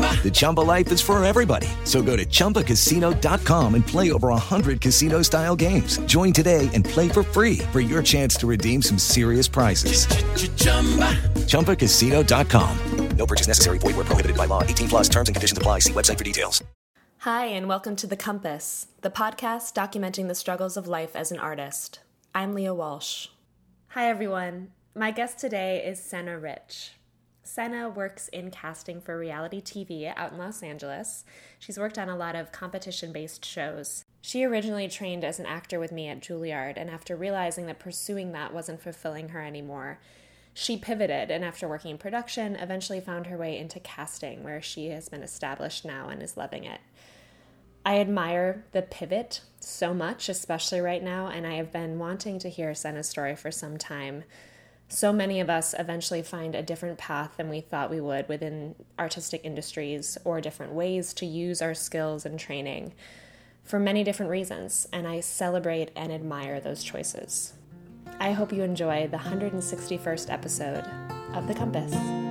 The Chumba life is for everybody. So go to ChumbaCasino.com and play over 100 casino style games. Join today and play for free for your chance to redeem some serious prizes. ChumbaCasino.com. No purchase necessary. Void where prohibited by law. 18 plus terms and conditions apply. See website for details. Hi, and welcome to The Compass, the podcast documenting the struggles of life as an artist. I'm Leah Walsh. Hi, everyone. My guest today is Sena Rich. Sena works in casting for reality TV out in Los Angeles. She's worked on a lot of competition based shows. She originally trained as an actor with me at Juilliard, and after realizing that pursuing that wasn't fulfilling her anymore, she pivoted and, after working in production, eventually found her way into casting, where she has been established now and is loving it. I admire the pivot so much, especially right now, and I have been wanting to hear Sena's story for some time so many of us eventually find a different path than we thought we would within artistic industries or different ways to use our skills and training for many different reasons, and I celebrate and admire those choices. I hope you enjoy the 161st episode of The Compass.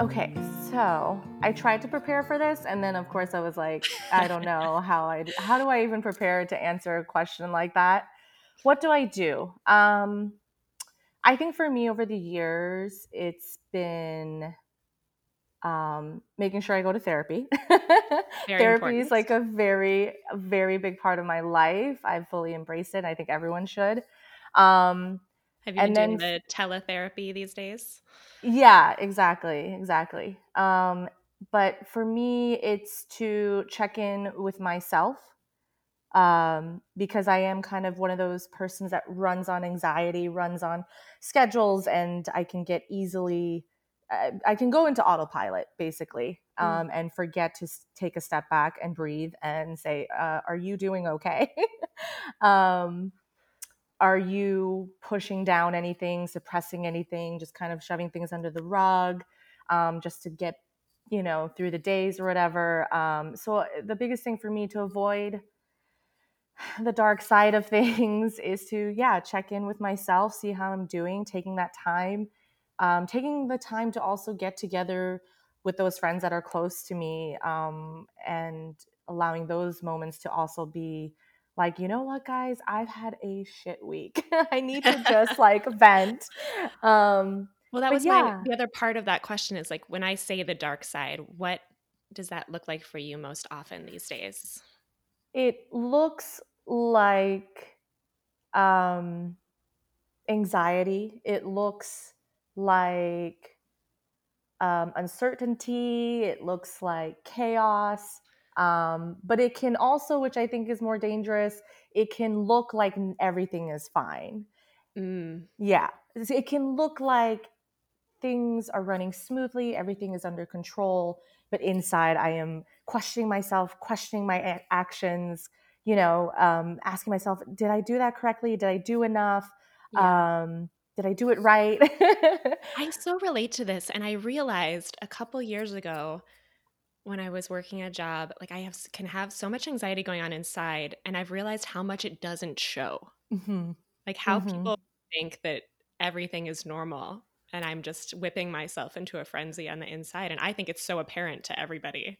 Okay, so I tried to prepare for this, and then of course I was like, I don't know how I how do I even prepare to answer a question like that? What do I do? Um, I think for me over the years, it's been um, making sure I go to therapy. Therapy important. is like a very, very big part of my life. I've fully embraced it. I think everyone should. Um, Have you been doing the teletherapy these days? Yeah, exactly, exactly. Um, but for me, it's to check in with myself um, because I am kind of one of those persons that runs on anxiety, runs on schedules, and I can get easily, uh, I can go into autopilot basically Mm. um, and forget to take a step back and breathe and say, uh, Are you doing okay? um, are you pushing down anything, suppressing anything, just kind of shoving things under the rug um, just to get, you know, through the days or whatever? Um, so, the biggest thing for me to avoid the dark side of things is to, yeah, check in with myself, see how I'm doing, taking that time, um, taking the time to also get together with those friends that are close to me um, and allowing those moments to also be like, you know what, guys, I've had a shit week. I need to just like vent. Um, Well, that was my yeah. the other part of that question is like when I say the dark side, what does that look like for you most often these days? it looks like um, anxiety. It looks like um, uncertainty. It looks like chaos. Um, but it can also, which I think is more dangerous, it can look like everything is fine. Mm. Yeah. It can look like things are running smoothly, everything is under control, but inside I am questioning myself, questioning my a- actions, you know, um, asking myself, did I do that correctly? Did I do enough? Yeah. Um, did I do it right? I so relate to this, and I realized a couple years ago when I was working a job, like I have can have so much anxiety going on inside, and I've realized how much it doesn't show. Mhm. Like how Mhm. people think that everything is normal, and I'm just whipping myself into a frenzy on the inside, and I think it's so apparent to everybody.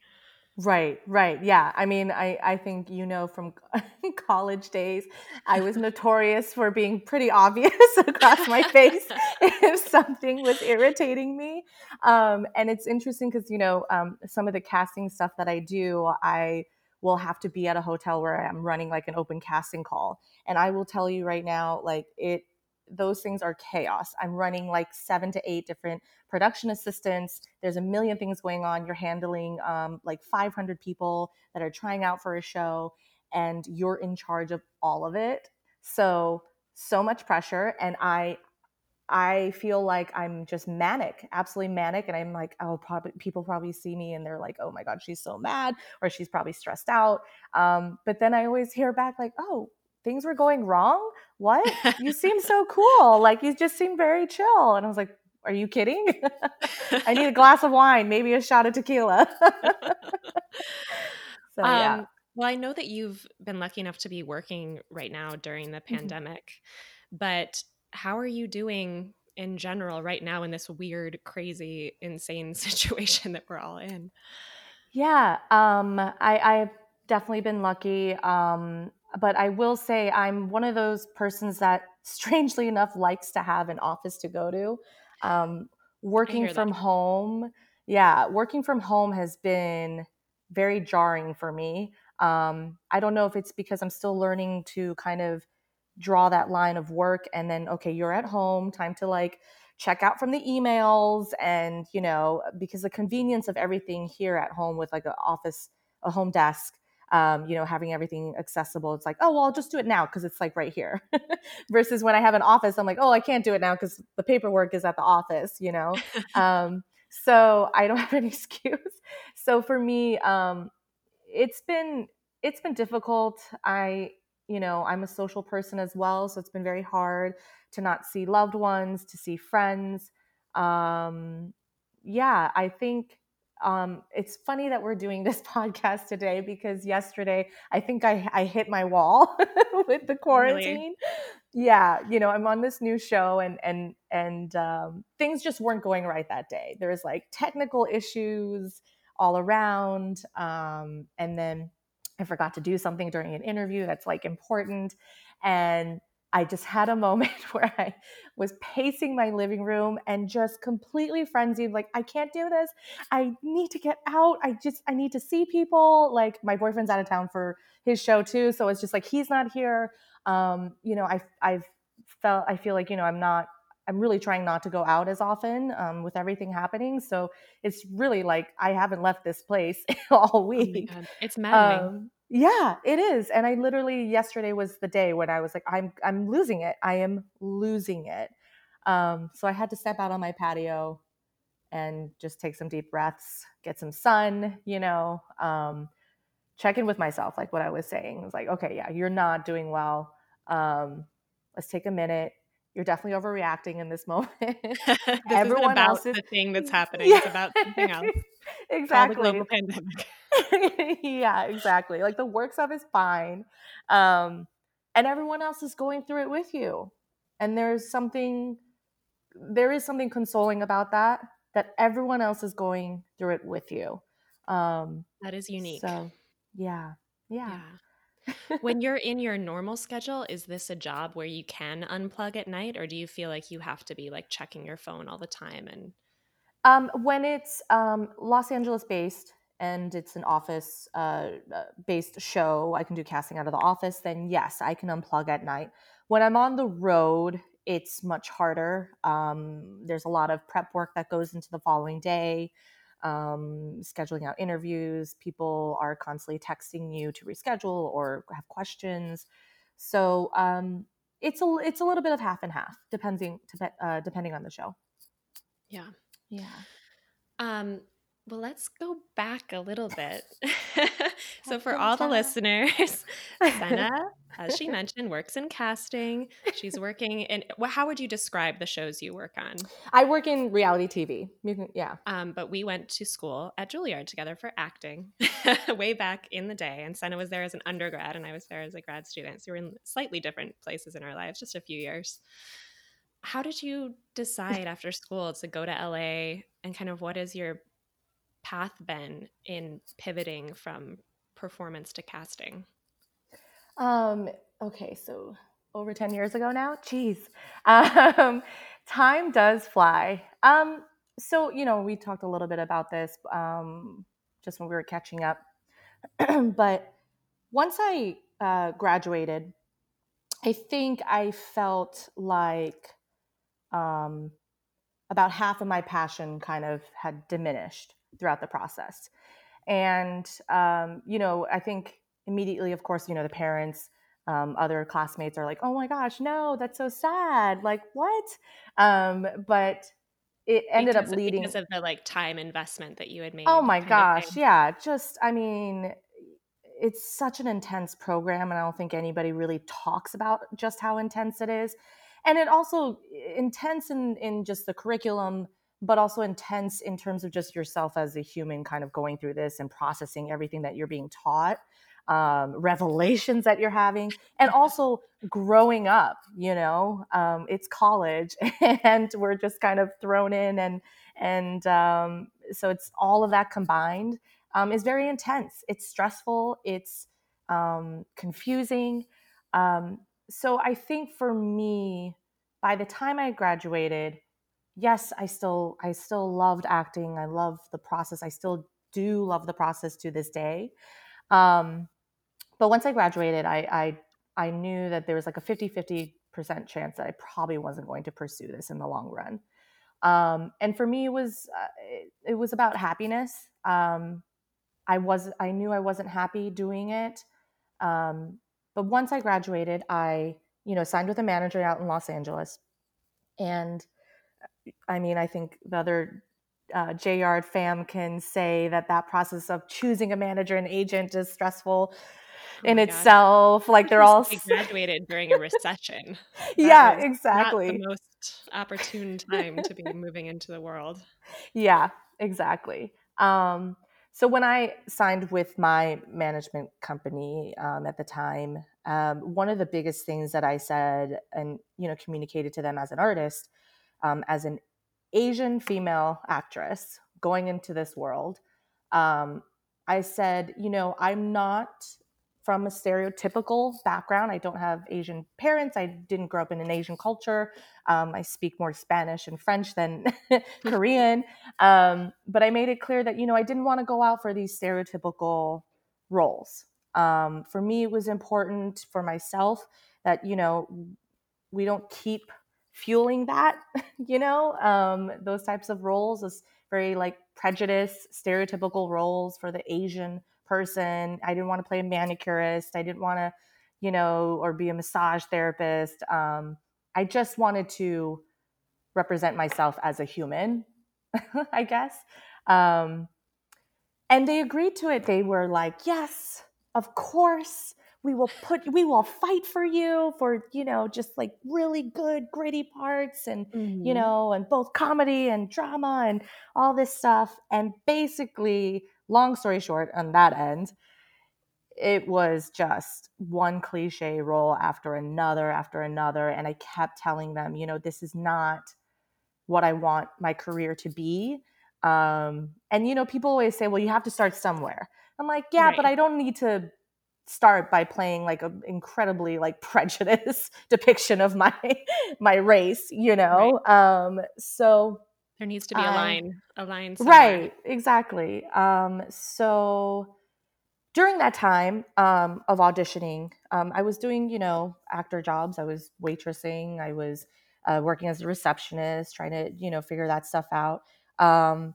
Right, right. Yeah. I mean, I, I think you know from college days, I was notorious for being pretty obvious across my face if something was irritating me. Um, and it's interesting because, you know, um, some of the casting stuff that I do, I will have to be at a hotel where I'm running like an open casting call. And I will tell you right now, like it, those things are chaos. I'm running like seven to eight different production assistants. There's a million things going on. You're handling um, like 500 people that are trying out for a show, and you're in charge of all of it. So, so much pressure. And I, I feel like I'm just manic, absolutely manic. And I'm like, oh, probably people probably see me and they're like, oh my God, she's so mad, or she's probably stressed out. Um, but then I always hear back, like, oh, things were going wrong. What? You seem so cool. Like you just seem very chill. And I was like, are you kidding? I need a glass of wine, maybe a shot of tequila. so, um. Well, I know that you've been lucky enough to be working right now during the mm-hmm. pandemic, mm-hmm. but how are you doing in general right now in this weird, crazy, insane situation that we're all in? Yeah, um, I, I've definitely been lucky. Um, but I will say I'm one of those persons that strangely enough likes to have an office to go to. Um, working from home, yeah, working from home has been very jarring for me. Um, I don't know if it's because I'm still learning to kind of draw that line of work and then, okay, you're at home, time to like check out from the emails and, you know, because the convenience of everything here at home with like an office, a home desk, um, you know, having everything accessible. It's like, oh, well, I'll just do it now because it's like right here. Versus when I have an office, I'm like, oh, I can't do it now because the paperwork is at the office, you know? um, so I don't have an excuse. So for me, um, it's been it's been difficult. I, you know, I'm a social person as well, so it's been very hard to not see loved ones, to see friends. Um, yeah, I think um, it's funny that we're doing this podcast today because yesterday I think I, I hit my wall with the quarantine. Really? Yeah, you know, I'm on this new show and and and um, things just weren't going right that day. There was like technical issues all around, um, and then I forgot to do something during an interview that's like important, and I just had a moment where I was pacing my living room and just completely frenzied like I can't do this. I need to get out. I just I need to see people. Like my boyfriend's out of town for his show too, so it's just like he's not here. Um, you know, I I've felt I feel like, you know, I'm not I'm really trying not to go out as often um, with everything happening. So it's really like I haven't left this place all oh week. Oh it's maddening. Um, yeah, it is. And I literally yesterday was the day when I was like, I'm I'm losing it. I am losing it. Um, so I had to step out on my patio and just take some deep breaths, get some sun, you know, um, check in with myself, like what I was saying. It was like, okay, yeah, you're not doing well. Um, let's take a minute. You're definitely overreacting in this moment. this Everyone about else is the thing that's happening. Yeah. It's about something else. exactly. global pandemic. yeah, exactly. Like the work stuff is fine. Um, and everyone else is going through it with you. And there's something there is something consoling about that that everyone else is going through it with you. Um, that is unique. So, yeah. Yeah. yeah. when you're in your normal schedule, is this a job where you can unplug at night or do you feel like you have to be like checking your phone all the time and um, when it's um, Los Angeles based, and it's an office uh, uh, based show, I can do casting out of the office, then yes, I can unplug at night. When I'm on the road, it's much harder. Um, there's a lot of prep work that goes into the following day, um, scheduling out interviews. People are constantly texting you to reschedule or have questions. So um, it's a it's a little bit of half and half, depending uh, depending on the show. Yeah, yeah. Um, well, let's go back a little bit. so, for all the listeners, Sena, as she mentioned, works in casting. She's working in. Well, how would you describe the shows you work on? I work in reality TV. Can, yeah. Um, but we went to school at Juilliard together for acting way back in the day. And Sena was there as an undergrad, and I was there as a grad student. So, we're in slightly different places in our lives, just a few years. How did you decide after school to go to LA and kind of what is your path been in pivoting from performance to casting? Um, okay, so over 10 years ago now. geez. Um, time does fly. Um, so, you know, we talked a little bit about this um, just when we were catching up. but once I uh, graduated, I think I felt like um, about half of my passion kind of had diminished throughout the process. And, um, you know, I think immediately, of course, you know, the parents, um, other classmates are like, oh my gosh, no, that's so sad. Like, what? Um, but it ended because, up leading because of the like time investment that you had made. Oh my gosh, yeah. Just, I mean, it's such an intense program, and I don't think anybody really talks about just how intense it is. And it also intense in in just the curriculum, but also intense in terms of just yourself as a human, kind of going through this and processing everything that you're being taught um, revelations that you're having, and also growing up. You know, um, it's college, and we're just kind of thrown in, and and um, so it's all of that combined um, is very intense. It's stressful. It's um, confusing. Um, so I think for me, by the time I graduated, yes, I still I still loved acting. I love the process. I still do love the process to this day. Um, but once I graduated, I, I, I knew that there was like a 50 50% chance that I probably wasn't going to pursue this in the long run. Um, and for me, it was, uh, it, it, was about happiness. Um, I was, I knew I wasn't happy doing it. Um, but once I graduated, I, you know, signed with a manager out in Los Angeles. And I mean, I think the other uh, Yard fam can say that that process of choosing a manager and agent is stressful oh in itself. God. Like they're all graduated during a recession. yeah, exactly. the most opportune time to be moving into the world. Yeah, exactly. Um, so when I signed with my management company um, at the time, um, one of the biggest things that I said and you know communicated to them as an artist, um, as an Asian female actress going into this world, um, I said, you know, I'm not from a stereotypical background. I don't have Asian parents. I didn't grow up in an Asian culture. Um, I speak more Spanish and French than Korean. Um, but I made it clear that, you know, I didn't want to go out for these stereotypical roles. Um, for me, it was important for myself that, you know, we don't keep fueling that, you know, um, those types of roles, is very like prejudice, stereotypical roles for the Asian person. I didn't want to play a manicurist. I didn't want to, you know, or be a massage therapist. Um, I just wanted to represent myself as a human, I guess. Um, and they agreed to it. They were like, yes, of course we will put we will fight for you for you know just like really good gritty parts and mm-hmm. you know and both comedy and drama and all this stuff and basically long story short, on that end, it was just one cliche role after another after another. And I kept telling them, you know, this is not what I want my career to be. Um, and, you know, people always say, well, you have to start somewhere. I'm like, yeah, right. but I don't need to start by playing like an incredibly like prejudice depiction of my my race you know right. um so there needs to be a line, a line. Somewhere. Right, exactly. Um, so during that time um, of auditioning, um, I was doing, you know, actor jobs. I was waitressing. I was uh, working as a receptionist, trying to, you know, figure that stuff out. Um,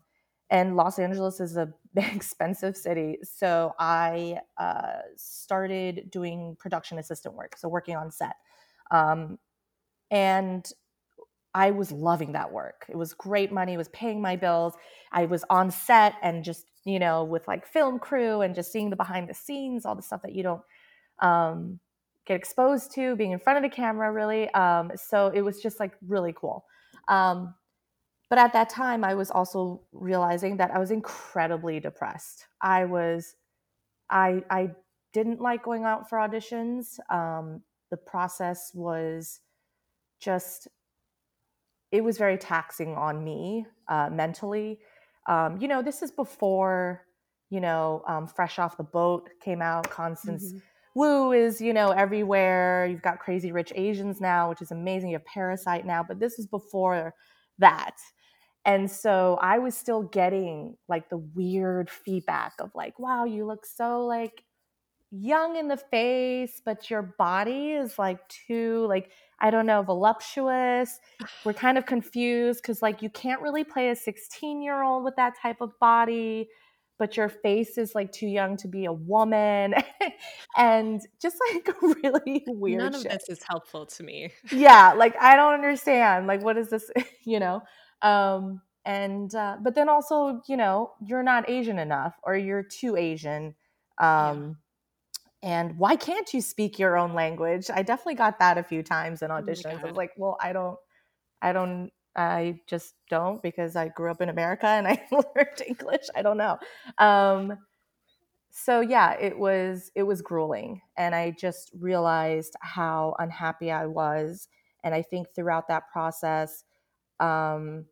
and Los Angeles is a expensive city, so I uh, started doing production assistant work, so working on set. Um, and I was loving that work. It was great money, it was paying my bills. I was on set and just, you know, with like film crew and just seeing the behind the scenes, all the stuff that you don't um, get exposed to, being in front of the camera, really. Um, so it was just like really cool. Um, but at that time, I was also realizing that I was incredibly depressed. I was, I, I didn't like going out for auditions. Um, the process was just it was very taxing on me uh, mentally. Um, you know, this is before, you know, um, Fresh Off the Boat came out. Constance Mhm. Wu is, you know, everywhere. You've got Crazy Rich Asians now, which is amazing. You have Parasite now, but this is before that. And so I was still getting like the weird feedback of like, wow, you look so like young in the face, but your body is like too like I don't know, voluptuous. We're kind of confused because like you can't really play a 16 year old with that type of body, but your face is like too young to be a woman, and just like really weird. None of shit. this is helpful to me. yeah, like I don't understand. Like, what is this? you know. Um, and uh, but then also, you know, you're not Asian enough, or you're too Asian. Um, and why can't you speak your own language? I definitely got that a few times in my auditions. I was like, well, I don't, I don't, I just don't because I grew up in America and I learned English. I don't know. Um, so yeah, it was it was grueling, and I just realized how unhappy I was. And I think throughout that process, um,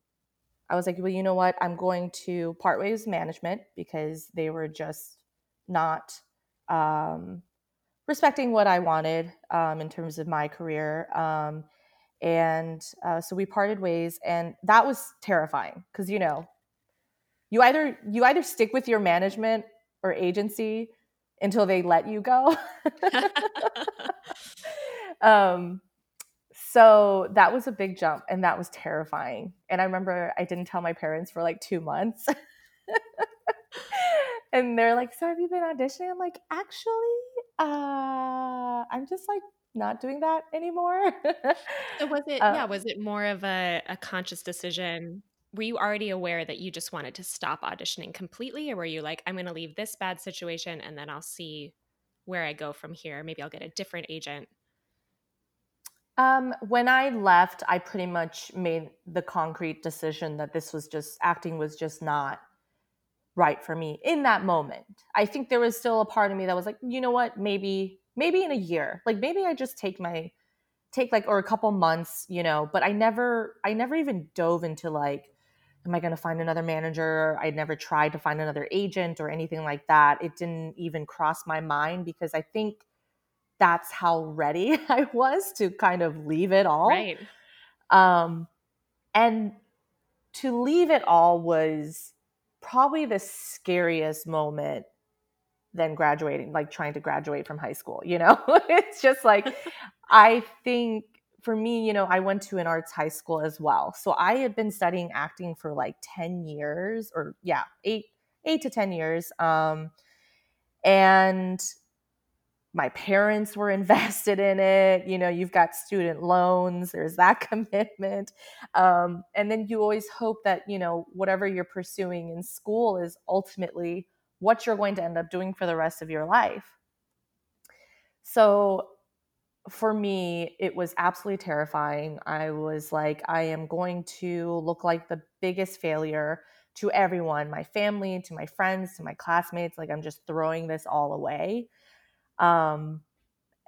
I was like, well, you know what? I'm going to part ways with management because they were just not um, respecting what I wanted um, in terms of my career. Um, and uh, so we parted ways, and that was terrifying because you know, you either you either stick with your management or agency until they let you go. um, so that was a big jump, and that was terrifying. And I remember I didn't tell my parents for like two months. and they're like, "So have you been auditioning?" I'm like, "Actually, uh, I'm just like not doing that anymore." So was it, Uh, yeah, was it more of a, a conscious decision? Were you already aware that you just wanted to stop auditioning completely, or were you like, I'm going to leave this bad situation and then I'll see where I go from here? Maybe I'll get a different agent. Um, when I left, I pretty much made the concrete decision that this was just acting was just not right for me in that moment. I think there was still a part of me that was like, you know what, maybe maybe in a year. Like maybe I just take my take like or a couple months, you know, but I never I never even dove into like am I going to find another manager? I never tried to find another agent or anything like that. It didn't even cross my mind because I think that's how ready I was to kind of leave it all. Right. Um, and to leave it all was probably the scariest moment than graduating, like trying to graduate from high school. You know, it's just like, I think for me, you know, I went to an arts high school as well. So I had been studying acting for like 10 years or yeah, eight, eight to 10 years. Um, and my parents were invested in it you know you've got student loans there's that commitment um, and then you always hope that you know whatever you're pursuing in school is ultimately what you're going to end up doing for the rest of your life. So for me it was absolutely terrifying. I was like i am going to look like the biggest failure to everyone my family to my friends to my classmates like i'm just throwing this all away um,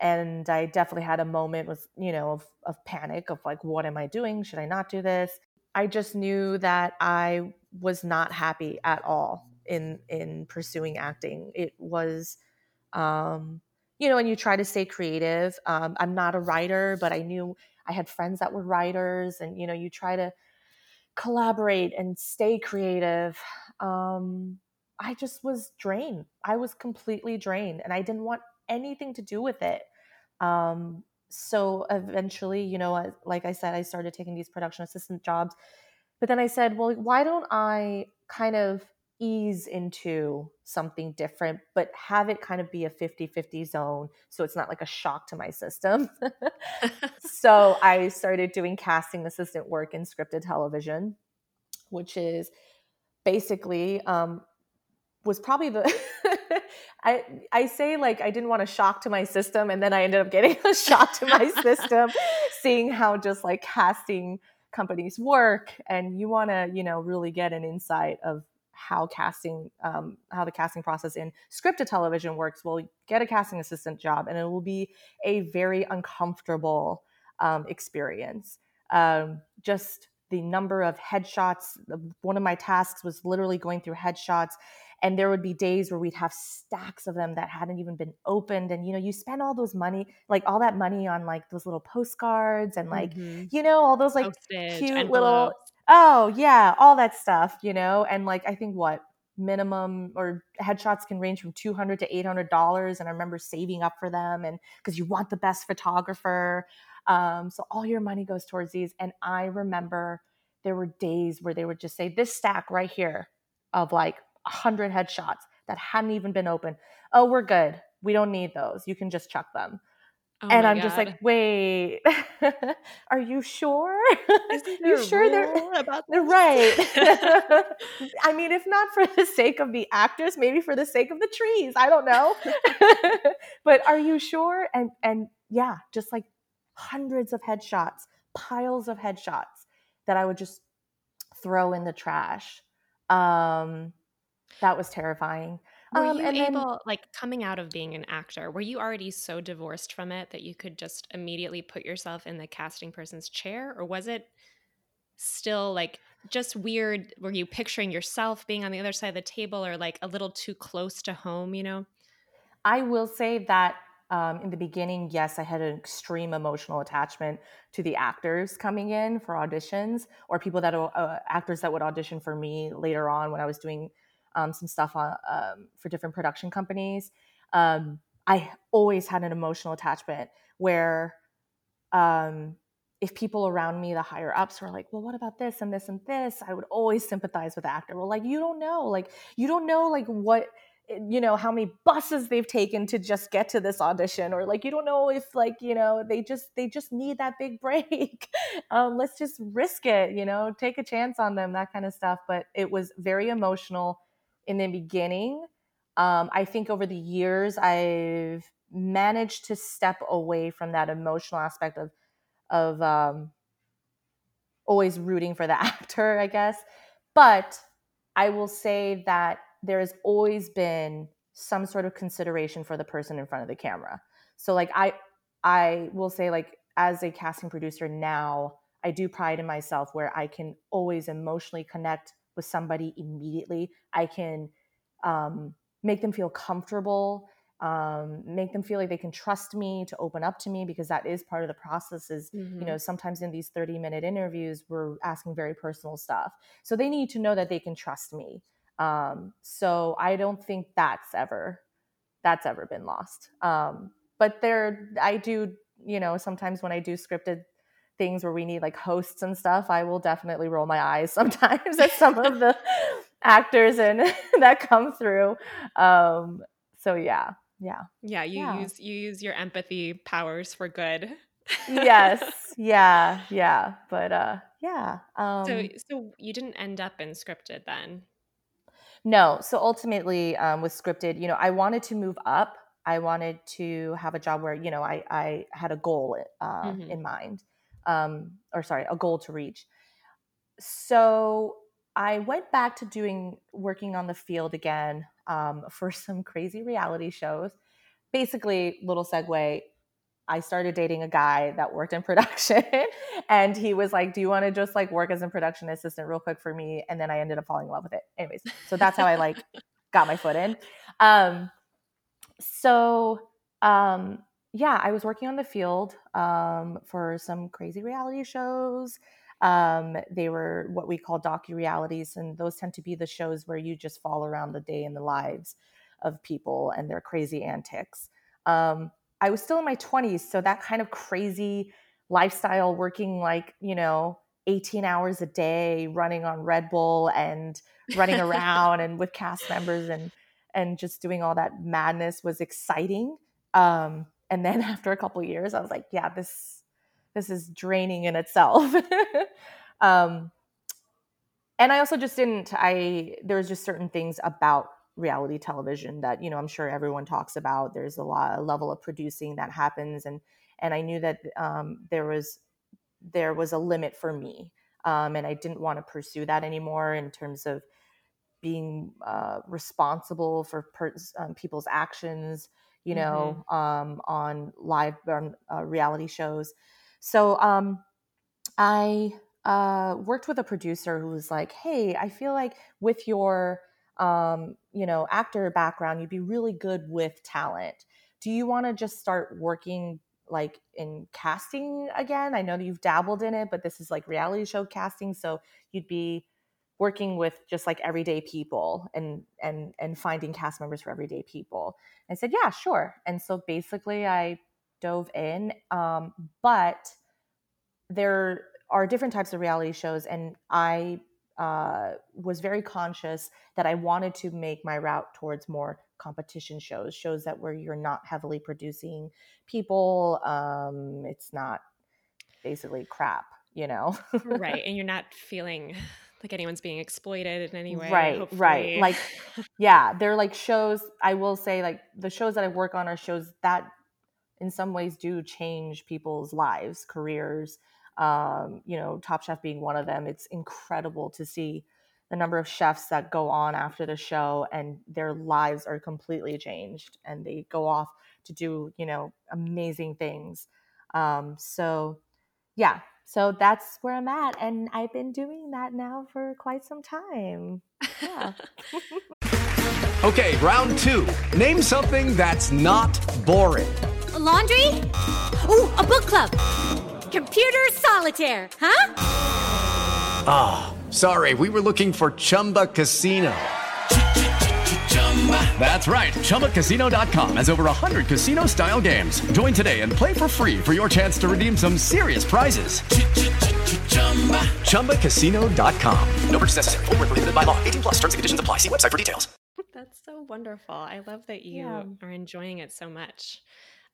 and I definitely had a moment with, you know, of, of panic of like, what am I doing? Should I not do this? I just knew that I was not happy at all in in pursuing acting. It was, um, you know, and you try to stay creative. Um, I'm not a writer, but I knew I had friends that were writers, and you know, you try to collaborate and stay creative. Um, I just was drained. I was completely drained, and I didn't want anything to do with it. Um, so eventually, you know, like I said, I started taking these production assistant jobs. But then I said, well, why don't I kind of ease into something different, but have it kind of be a 50 50 zone so it's not like a shock to my system? so I started doing casting assistant work in scripted television, which is basically um, was probably the I I say like I didn't want a shock to my system and then I ended up getting a shock to my system seeing how just like casting companies work and you want to you know really get an insight of how casting um, how the casting process in scripted television works well get a casting assistant job and it will be a very uncomfortable um, experience um, just the number of headshots. One of my tasks was literally going through headshots and there would be days where we'd have stacks of them that hadn't even been opened and you know you spend all those money like all that money on like those little postcards and like mm-hmm. you know all those like Postage, cute envelopes. little oh yeah all that stuff you know and like i think what minimum or headshots can range from 200 to 800 dollars and i remember saving up for them and because you want the best photographer um, so all your money goes towards these and i remember there were days where they would just say this stack right here of like 100 headshots that hadn't even been open oh we're good we don't need those you can just chuck them Oh and I'm God. just like, wait, are you sure? you sure they're about this? right? I mean, if not for the sake of the actors, maybe for the sake of the trees. I don't know. but are you sure? And and yeah, just like hundreds of headshots, piles of headshots that I would just throw in the trash. Um, that was terrifying. Were um, you able, then, like coming out of being an actor, were you already so divorced from it that you could just immediately put yourself in the casting person's chair? Or was it still like just weird? Were you picturing yourself being on the other side of the table or like a little too close to home, you know? I will say that um, in the beginning, yes, I had an extreme emotional attachment to the actors coming in for auditions or people that uh, actors that would audition for me later on when I was doing um, some stuff on, um, for different production companies. Um, I always had an emotional attachment where um, if people around me, the higher ups, were like, well, what about this and this and this? I would always sympathize with the actor. Well, like, you don't know. Like, you don't know, like, what eh, you know how many buses they've taken to just get to this audition or like you don't know if like you know they just they just need that big break um, let's just risk it you know take a chance on them that kind of stuff but it was very emotional in the beginning. Um, I think over the years, I've managed to step away from that emotional aspect of of um, always rooting for the actor, I guess. But I will say that there has always been some sort of consideration for the person in front of the camera. So like I I will say like as a casting producer now, I do pride in myself where I can always emotionally connect with somebody immediately. I can um, make them feel comfortable, um, make them feel like they can trust me to open up to me because that is part of the process. Is mm-hmm. you know sometimes in these thirty minute interviews we're asking very personal stuff, so they need to know that they can trust me. Um, so I don't think that's ever that's ever been lost. Um, but there, I do you know sometimes when I do scripted things where we need like hosts and stuff, I will definitely roll my eyes sometimes at some of the actors and that come through. Um, so yeah, yeah, yeah. You yeah. use you use your empathy powers for good. yes, yeah, yeah. But uh, yeah. Um, so so you didn't end up in scripted then. No. So ultimately, um, with scripted, you know, I wanted to move up. I wanted to have a job where you know I I had a goal uh, mm-hmm. in mind um, or sorry, a goal to reach. So I went back to doing working on the field again um, for some crazy reality shows. Basically, little segue. I started dating a guy that worked in production, and he was like, "Do you want to just like work as a production assistant real quick for me?" And then I ended up falling in love with it. Anyways, so that's how I like got my foot in. Um, so um, yeah, I was working on the field um, for some crazy reality shows. Um, they were what we call docu realities, and those tend to be the shows where you just fall around the day in the lives of people and their crazy antics. Um, I was still in my 20s, so that kind of crazy lifestyle, working like, you know, 18 hours a day, running on Red Bull and running around and with cast members and and just doing all that madness was exciting. Um, and then after a couple years i was like yeah this this is draining in itself. Um and i also just didn't i there was just certain things about reality television that you know i'm sure everyone talks about. There's a lot a level of producing that happens. And and i knew that um, there was there was a limit for me um, and i didn't want to pursue that anymore in terms of being uh, responsible for per- um, people's actions you know, mm-hmm. um, on live on uh, reality shows. So um, I uh, worked with a producer who was like, "Hey, I feel like with your um, you know actor background, you'd be really good with talent. Do you want to just start working like in casting again? I know that you've dabbled in it, but this is like reality show casting, so you'd be working with just like everyday people and and and finding cast members for everyday people." I said, "Yeah, sure." And so basically, I dove in, um, but there are different types of reality shows, and I uh, was very conscious that I wanted to make my route towards more competition shows, shows that where you're not heavily producing people. Um, it's not basically crap, you know? right. And you're not feeling like anyone's being exploited in any way. Right, hopefully. right. Like, yeah, they're like shows. I will say, like, the shows that I work on are shows that in some ways do change people's lives, careers um, you know, Top Chef being one of them. It's incredible to see the number of chefs that go on after the show and their lives are completely changed and they go off to do, you know, amazing things. Um, so, yeah, so that's where I'm at. And I've been doing that now for quite some time. Yeah. okay, round two. Name something that's not boring. A laundry? Ooh, a book club Computer solitaire, huh? Ah, oh, sorry, we were looking for Chumba Casino. That's right. ChumbaCasino.com has over 100 casino style games. Join today and play for free for your chance to redeem some serious prizes. ChumbaCasino.com. No purchase necessary. Full prohibited by law. 18 plus terms and conditions apply. See website for details. That's so wonderful. I love that you yeah. are enjoying it so much.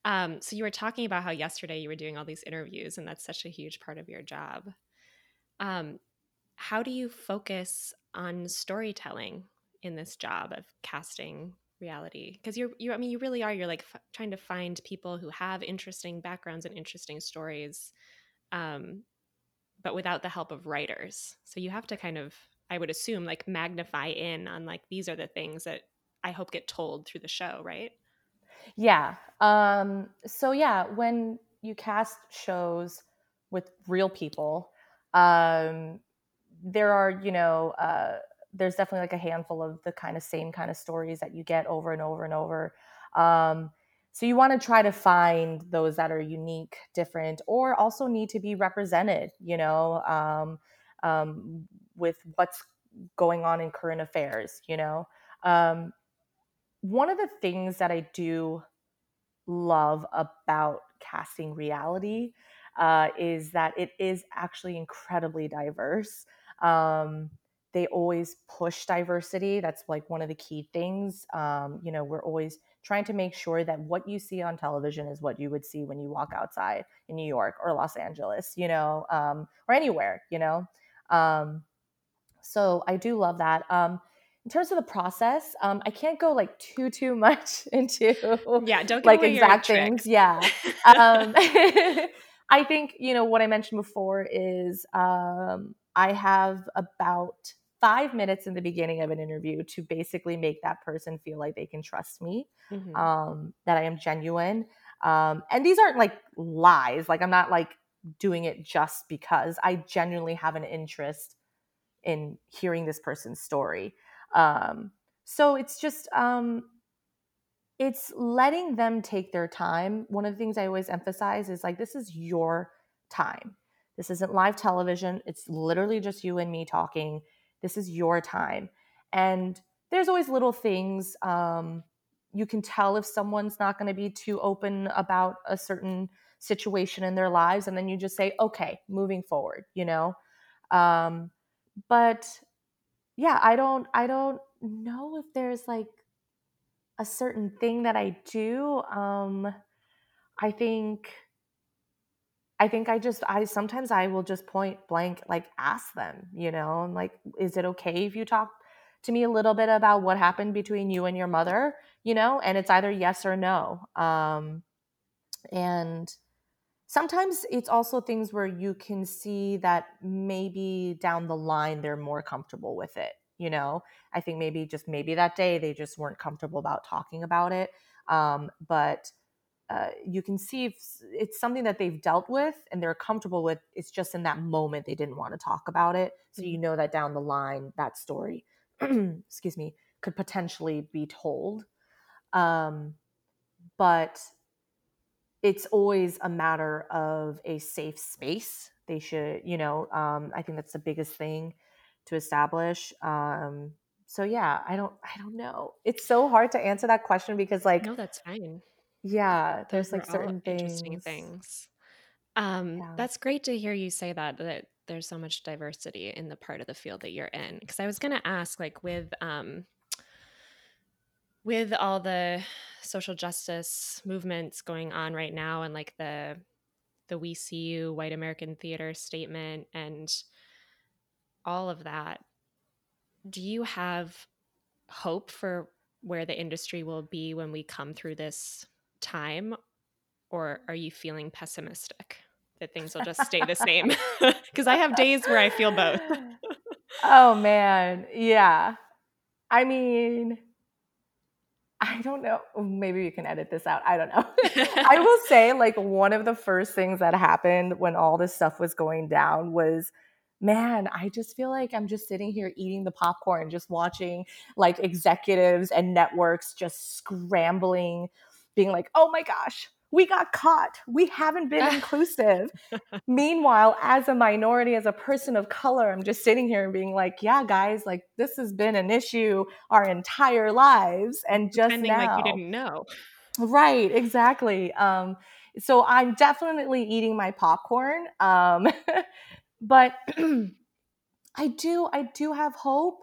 Um, so you were talking about how yesterday you were doing all these interviews, and that's such a huge part of your job. Um, how do you focus on storytelling in this job of casting reality? Because you're, you, I mean, you really are. You're like f- trying to find people who have interesting backgrounds and interesting stories, um, but without the help of writers. So you have to kind of, I would assume, like magnify in on like these are the things that I hope get told through the show, right? Yeah. Um, so yeah, when you cast shows with real people, um, there are, you know, uh, there's definitely like a handful of the kind of same kind of stories that you get over and over and over. Um, so you want to try to find those that are unique, different, or also need to be represented, you know, um, um, with what's going on in current affairs, you know. Um, one of the things that I do love about casting reality uh, is that it is actually incredibly diverse. Um, they always push diversity. That's like one of the key things. Um, you know, we're always trying to make sure that what you see on television is what you would see when you walk outside in New York or Los Angeles, you know, um, or anywhere, you know. Um, so I do love that. Um, in terms of the process, um, I can't go like too too much into yeah, don't like exact things. Yeah, um, I think you know what I mentioned before is um, I have about five minutes in the beginning of an interview to basically make that person feel like they can trust me, mm-hmm. um, that I am genuine, um, and these aren't like lies. Like I'm not like doing it just because I genuinely have an interest in hearing this person's story. Um, so it's just um, it's letting them take their time. One of the things I always emphasize is like this is your time. This isn't live television. It's literally just you and me talking. This is your time. And there's always little things um, you can tell if someone's not going to be too open about a certain situation in their lives and then you just say okay moving forward you know um, but yeah, I don't I don't know if there's like a certain thing that I do. Um I think I think I just I sometimes I will just point blank like ask them, you know, and like is it okay if you talk to me a little bit about what happened between you and your mother, you know, and it's either yes or no. Um and sometimes it's also things where you can see that maybe down the line they're more comfortable with it you know i think maybe just maybe that day they just weren't comfortable about talking about it um, but uh, you can see if it's something that they've dealt with and they're comfortable with. It's just in that moment they didn't want to talk about it. So you know that down the line, that story, excuse me, could potentially be told. Um, but it's always a matter of a safe space. They should, you know, um, I think that's the biggest thing to establish. Um, so yeah, I don't, I don't know. It's so hard to answer that question because, like, no, that's fine. Yeah, there's like are all certain interesting things. things. Um, Yeah. that's great to hear you say that that there's so much diversity in the part of the field that you're in. Because I was going to ask, like, with um, with all the social justice movements going on right now, and like the the We See You White American Theater statement and all of that, do you have hope for where the industry will be when we come through this time or are you feeling pessimistic that things will just stay the same because i have days where i feel both oh man, yeah. I mean, I don't know. Maybe you can edit this out. I don't know. I will say, like, one of the first things that happened when all this stuff was going down was, man, I just feel like I'm just sitting here eating the popcorn, just watching like executives and networks just scrambling, being like, oh my gosh, we got caught. We haven't been inclusive. Meanwhile, as a minority, as a person of color, I'm just sitting here and being like, yeah, guys, like this has been an issue our entire lives. And just pretending now. like you didn't know Right, exactly. Um, so I'm definitely eating my popcorn. Um, but I do, I do have hope.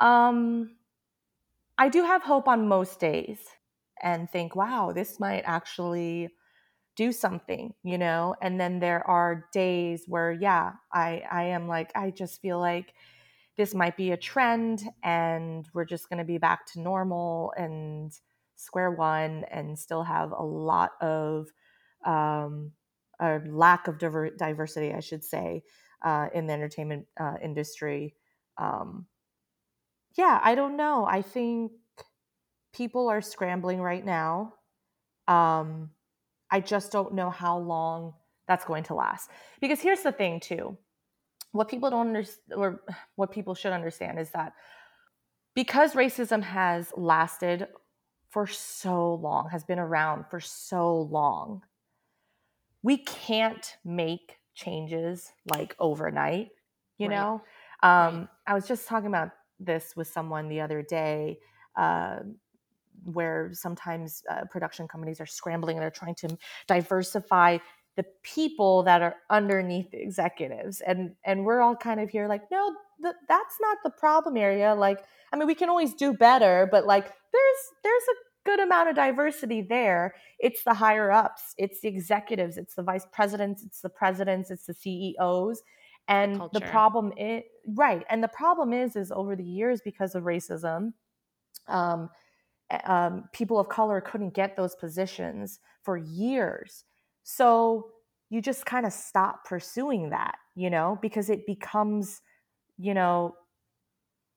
Um, I do have hope on most days and think, wow, this might actually do something, you know? And then there are days where, yeah, I, I am like, I just feel like this might be a trend and we're just going to be back to normal and square one and still have a lot of um, a lack of diver- diversity, I should say, uh, in the entertainment uh, industry. Um, yeah, I don't know. I think people are scrambling right now. Um, I just don't know how long that's going to last. Because here's the thing, too. What people don't understand, or what people should understand, is that because racism has lasted for so long, has been around for so long, we can't make changes like overnight, you Right. know? Um, I was just talking about this with someone the other day. Uh, where sometimes uh, production companies are scrambling and they're trying to diversify the people that are underneath the executives. And and we're all kind of here like no th- that's not the problem area. Like i mean we can always do better but like there's there's a good amount of diversity there. It's the higher ups it's the executives it's the vice presidents it's the presidents it's the ceos and the, problem is right. And the problem is is over the years because of racism um, um, people of color couldn't get those positions for years. So you just kind of stop pursuing that, you know, because it becomes, you know,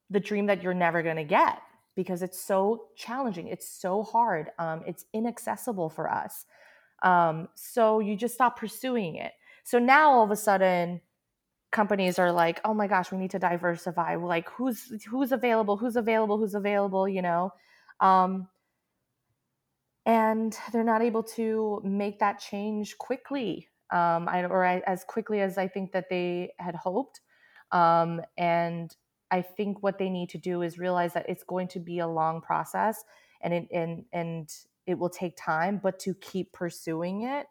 the dream that you're never going to get because it's so challenging. It's so hard. Um, it's inaccessible for us. Um, so you just stop pursuing it. So now all of a sudden, companies are like, "Oh my gosh, we need to diversify. Like, who's who's available? Who's available? Who's available?" You know, um, and they're not able to make that change quickly, um, I, or I, as quickly as I think that they had hoped. Um, and I think what they need to do is realize that it's going to be a long process, and it, and and it will take time, but to keep pursuing it.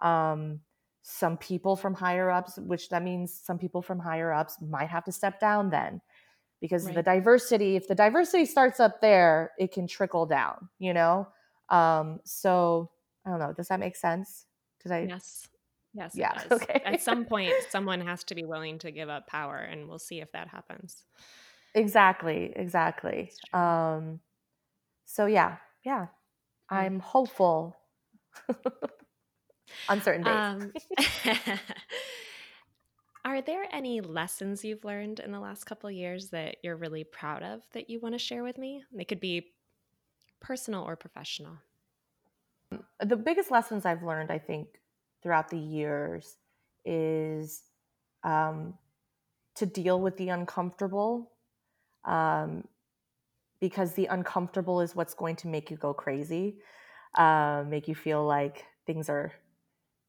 Um, some people from higher ups, which that means some people from higher ups might have to step down then because the diversity if the diversity starts up there it can trickle down you know? Um so i don't know does that make sense? Did i yes. Yes Yeah, okay. at some point someone has to be willing to give up power and we'll see if that happens. Exactly exactly. Um so yeah yeah. I'm hopeful on certain days. Um, are there any lessons you've learned in the last couple years that you're really proud of that you want to share with me? They could be personal or professional. the biggest lessons I've learned, I think, throughout the years is um, to deal with the uncomfortable um, because the uncomfortable is what's going to make you go crazy, uh, make you feel like things are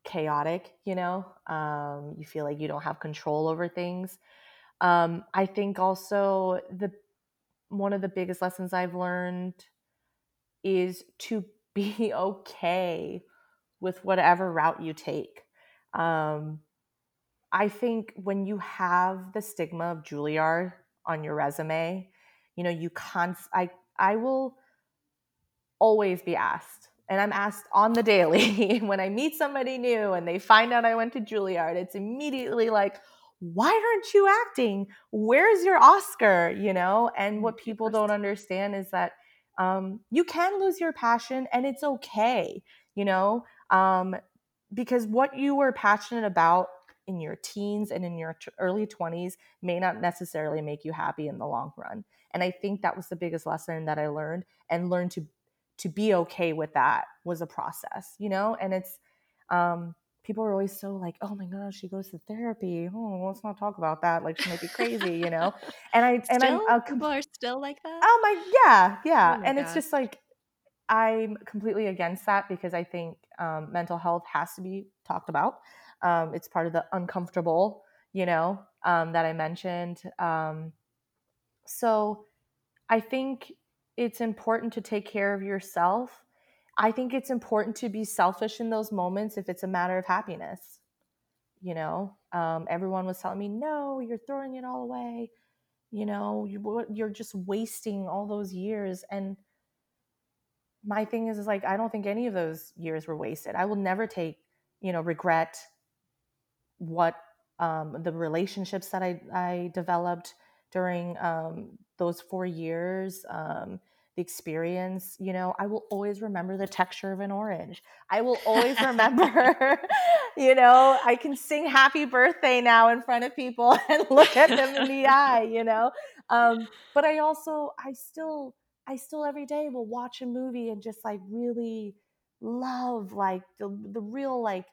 chaotic, you know, um, you feel like you don't have control over things. Um, I think also the one of the biggest lessons I've learned is to be okay with whatever route you take. Um, I think when you have the stigma of Juilliard on your resume, you know, you can't, I, I will always be asked, and I'm asked on the daily when I meet somebody new and they find out I went to Juilliard, it's immediately like, why aren't you acting? Where's your Oscar? You know, and what people don't understand is that um, you can lose your passion and it's okay, you know, um, because what you were passionate about in your teens and in your t- early 20s may not necessarily make you happy in the long run. And I think that was the biggest lesson that I learned and learned to to be okay with that was a process, you know? And it's um people are always so like, oh my gosh, she goes to therapy. Oh, let's not talk about that. Like she might be crazy, you know. And I and Still? I'm uh, People are still like that? Oh my yeah, yeah. Oh my and it's just like I'm completely against that because I think um, mental health has to be talked about. Um, it's part of the uncomfortable, you know, um, that I mentioned. Um, so I think it's important to take care of yourself. I think it's important to be selfish in those moments if it's a matter of happiness. You know, um, everyone was telling me, no, you're throwing it all away. You know, you, you're just wasting all those years. And my thing is, is like, I don't think any of those years were wasted. I will never take, you know, regret what um, the relationships that I, I developed during um, those four years, um, the experience, you know, I will always remember the texture of an orange. I will always remember, you know, I can sing happy birthday now in front of people and look at them in the eye, you know. Um, but I also, I still, I still every day will watch a movie and just like really love like the, the real like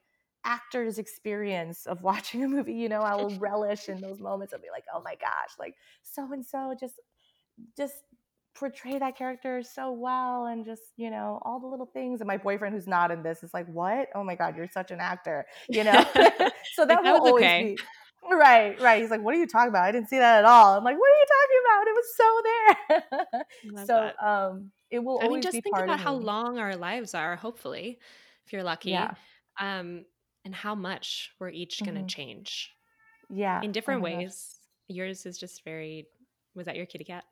actor's experience of watching a movie you know i will relish in those moments i'll be like oh my gosh like so and so just just portray that character so well and just you know all the little things and my boyfriend who's not in this is like what oh my god you're such an actor you know so that Like, will was always okay. be right right he's like what are you talking about i didn't see that at all i'm like what are you talking about it was so there so that. um it will I mean, just think about how me. long our lives are, hopefully, if you're lucky. Yeah. Um, and how much we're each going to Mhm. change yeah in oh different gosh. ways. Yours is just very, was that your kitty cat?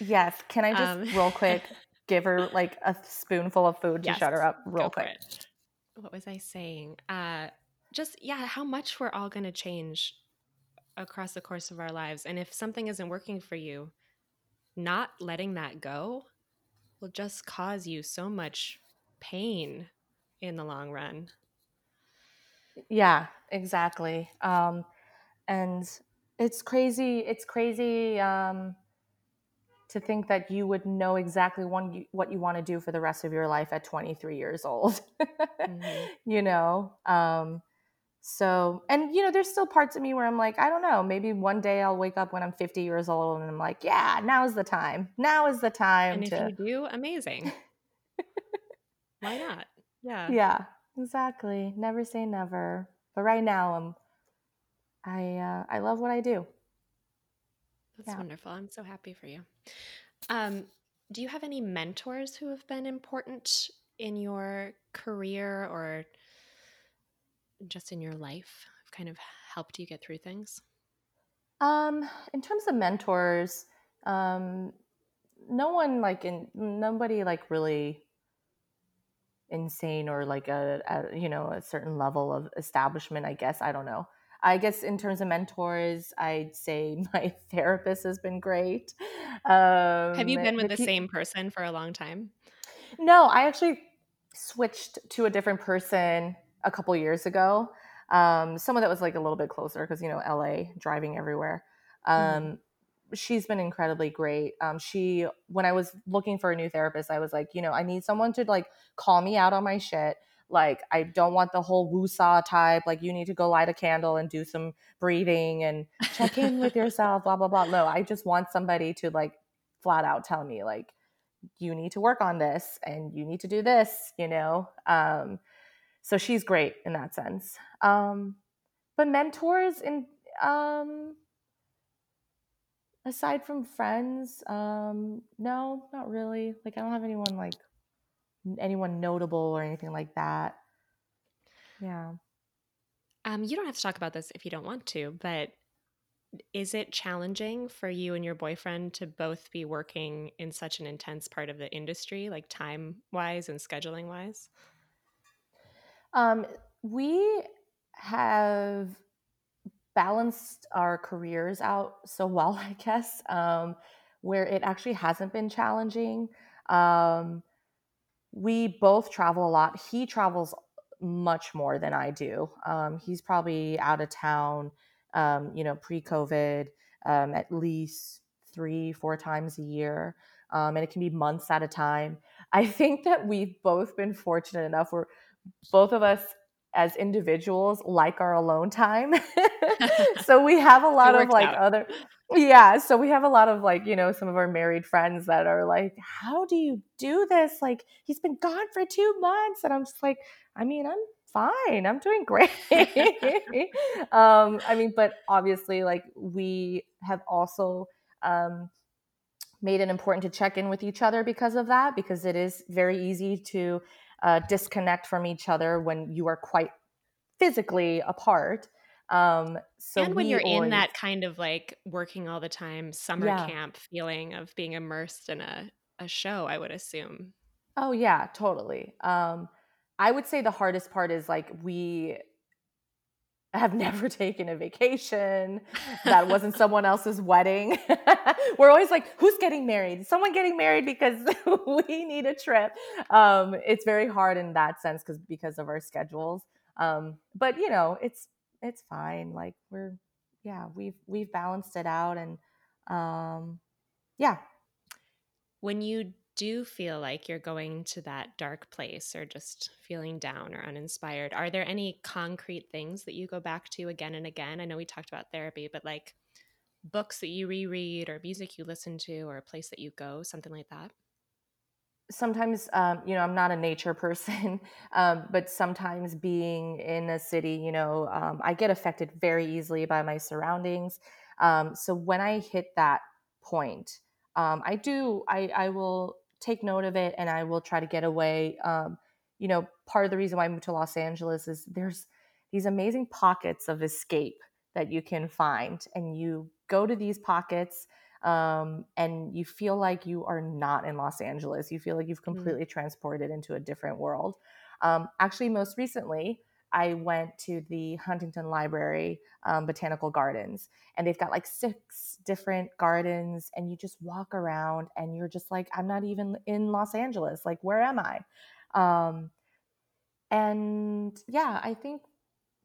Yes can i just Um, real quick give her like a spoonful of food to Yes, shut her up real quick. What was I saying? Uh, just, yeah, how much we're all going to change across the course of our lives. And if something isn't working for you, not letting that go will just cause you so much pain in the long run. Yeah, exactly. Um, and it's crazy. It's crazy um, to think that you would know exactly one, what you want to do for the rest of your life at 23 years old. Mhm. you know. Um, so, and you know, there's still parts of me where I'm like, I don't know. Maybe one day I'll wake up when I'm 50 years old and I'm like, yeah, now's the time. Now is the time And if to. you do, amazing. Why not? Yeah. yeah, exactly. Never say never. But right now, I'm. I uh, I love what I do. That's Yeah. wonderful. I'm so happy for you. Um, do you have any mentors who have been important in your career or just in your life? Have kind of helped you get through things? Um, in terms of mentors, um, no one like in nobody like really insane or like a, a you know a certain level of establishment. I guess I don't know. I guess in terms of mentors, I'd say my therapist has been great. Um, Have you been with the same person for a long time? No, I actually switched to a different person a couple years ago. Um, someone that was like a little bit closer because you know LA driving everywhere. Um, Mhm. She's been incredibly great. Um, she when I was looking for a new therapist, I was like, you know, I need someone to like call me out on my shit. Like, I don't want the whole woo-saw type. Like, you need to go light a candle and do some breathing and check in with yourself, blah, blah, blah. No, I just want somebody to like flat out tell me, like, you need to work on this and you need to do this, you know? Um, so she's great in that sense. Um, but mentors in, um, aside from friends, um, no, not really. Like, I don't have anyone like anyone notable or anything like that. Yeah. Um, you don't have to talk about this if you don't want to, but is it challenging for you and your boyfriend to both be working in such an intense part of the industry, like time wise and scheduling wise? Um, we have balanced our careers out so well, I guess, um, where it actually hasn't been challenging. Um, we both travel a lot. He travels much more than I do. Um, he's probably out of town, um, you know, pre COVID, um, at least three, four times a year. Um, and it can be months at a time. I think that we've both been fortunate enough where both of us as individuals like our alone time. so we have a lot of like out. other yeah so we have a lot of like you know some of our married friends that are like how do you do this? Like he's been gone for two months. And i'm just like i mean i'm fine. I'm doing great. Um i mean but obviously like we have also um made it important to check in with each other because of that because it is very easy to uh, disconnect from each other when you are quite physically apart um, so and when you're always, in that kind of like working all the time summer yeah. camp feeling of being immersed in a, a show, I would assume. Oh yeah, totally. Um, I would say the hardest part is like we have never taken a vacation that wasn't someone else's wedding. We're always like, who's getting married? Someone getting married because we need a trip. Um, it's very hard in that sense because because of our schedules. Um, but you know, it's it's fine. Like we're yeah, we've we've balanced it out and um yeah. When you do feel like you're going to that dark place or just feeling down or uninspired, are there any concrete things that you go back to again and again? I know we talked about therapy, but like books that you reread or music you listen to or a place that you go, something like that? Sometimes um, you know i'm not a nature person um, but sometimes being in a city you know um, i get affected very easily by my surroundings. Um, so when i hit that point um, i do I, I will take note of it and i will try to get away. Um, you know part of the reason why i moved to los angeles is there's these amazing pockets of escape that you can find and you go to these pockets um, and you feel like you are not in Los Angeles. You feel like you've mm. completely mm. transported into a different world. Um, actually, most recently, I went to the Huntington Library um, Botanical Gardens, and they've got like six different gardens, and you just walk around, and you're just like, I'm not even in Los Angeles. Like, where am I? Um, and yeah, I think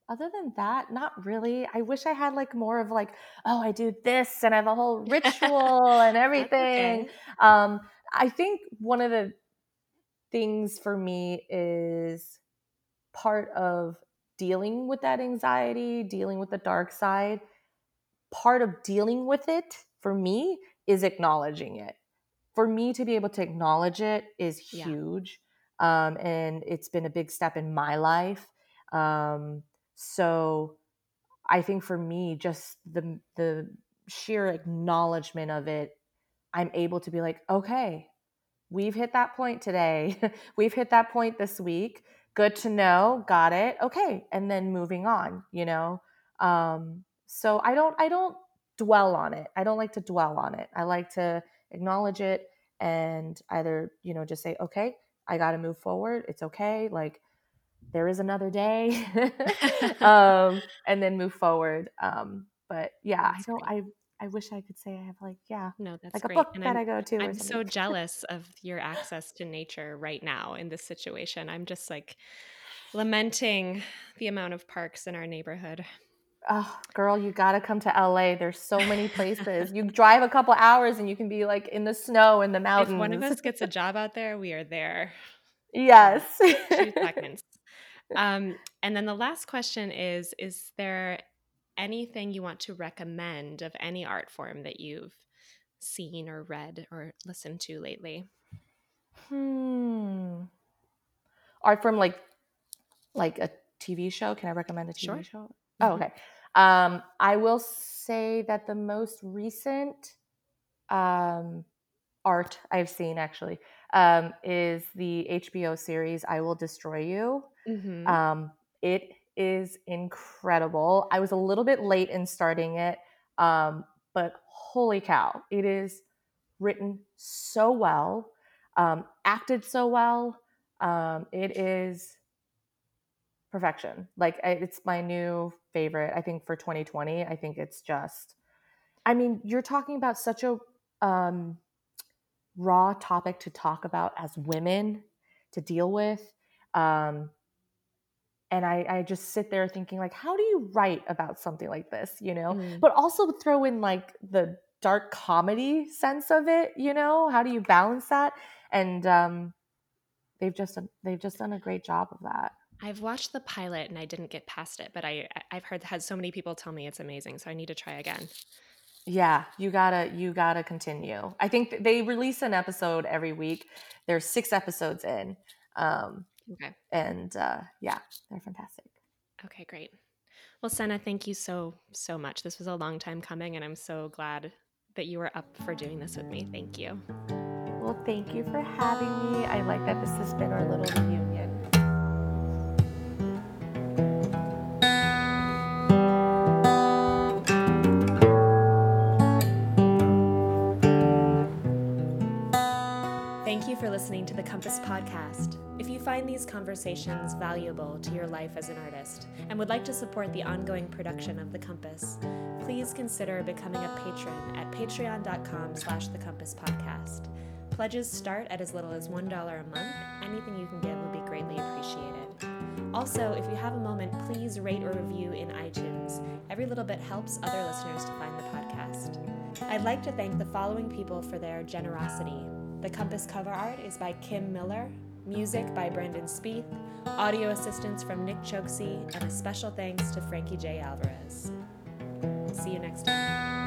other than that, not really. I wish I had like more of like, oh, I do this and I have a whole ritual and everything. Okay. Um, I think one of the things for me is part of dealing with that anxiety, dealing with the dark side. Part of dealing with it for me is acknowledging it. For me to be able to acknowledge it is huge. Yeah. Um, and it's been a big step in my life. Um, so I think for me, just the the sheer acknowledgement of it, I'm able to be like, okay, we've hit that point today. we've hit that point this week. Good to know. Got it. Okay. And then moving on, you know? Um, so I don't I don't dwell on it. I don't like to dwell on it. I like to acknowledge it and either, you know, just say, okay, I gotta move forward. It's okay. Like there is another day um, and then move forward um, but yeah that's i don't great. i i wish i could say i have like yeah no that's like great. a book and that I'm, i go to i'm so jealous of your access to nature right now in this situation i'm just like lamenting the amount of parks in our neighborhood. Oh girl you gotta come to la there's so many places. You drive a couple hours and you can be like in the snow in the mountains if one of us gets a job out there we are there. Yes. Two seconds um, and then the last question is Is there anything you want to recommend of any art form that you've seen or read or listened to lately? Hmm. Art form like like a TV show. Can I recommend a TV Sure. show? Oh, Mhm. okay. Um, I will say that the most recent um, art I've seen actually um, is the HBO series "I Will Destroy You." Mhm. Um, it is incredible. I was a little bit late in starting it, um, but holy cow, it is written so well, um, acted so well. Um, it is perfection. Like it's my new favorite. I think for 2020, I think it's just. I mean, you're talking about such a um, raw topic to talk about as women to deal with. Um, and I, I just sit there thinking like how do you write about something like this? you know? Mm. but also throw in like the dark comedy sense of it you know? How do you balance that? And um they've just done, they've just done a great job of that. I've watched the pilot and I didn't get past it, but I I- I've heard had so many people tell me it's amazing, so I need to try again. yeah you gotta you gotta continue. I think they release an episode every week. There's six episodes in um Okay. and uh yeah they're fantastic Okay, great. Well, Sena, thank you so so much. This was a long time coming, and I'm so glad that you were up for doing this with me. Thank you. well thank you for having me i like that this has been our little reunion listening to the Compass Podcast. If you find these conversations valuable to your life as an artist and would like to support the ongoing production of The Compass, please consider becoming a patron at patreon.com slash the compass podcast. Pledges start at as little as $1 a month. Anything you can give would be greatly appreciated. Also, if you have a moment, please rate or review in iTunes. Every little bit helps other listeners to find the podcast. I'd like to thank the following people for their generosity. The Compass cover art is by Kim Miller, music by Brendan Spieth, audio assistance from Nick Chokesy, and a special thanks to Frankie J. Alvarez. See you next time.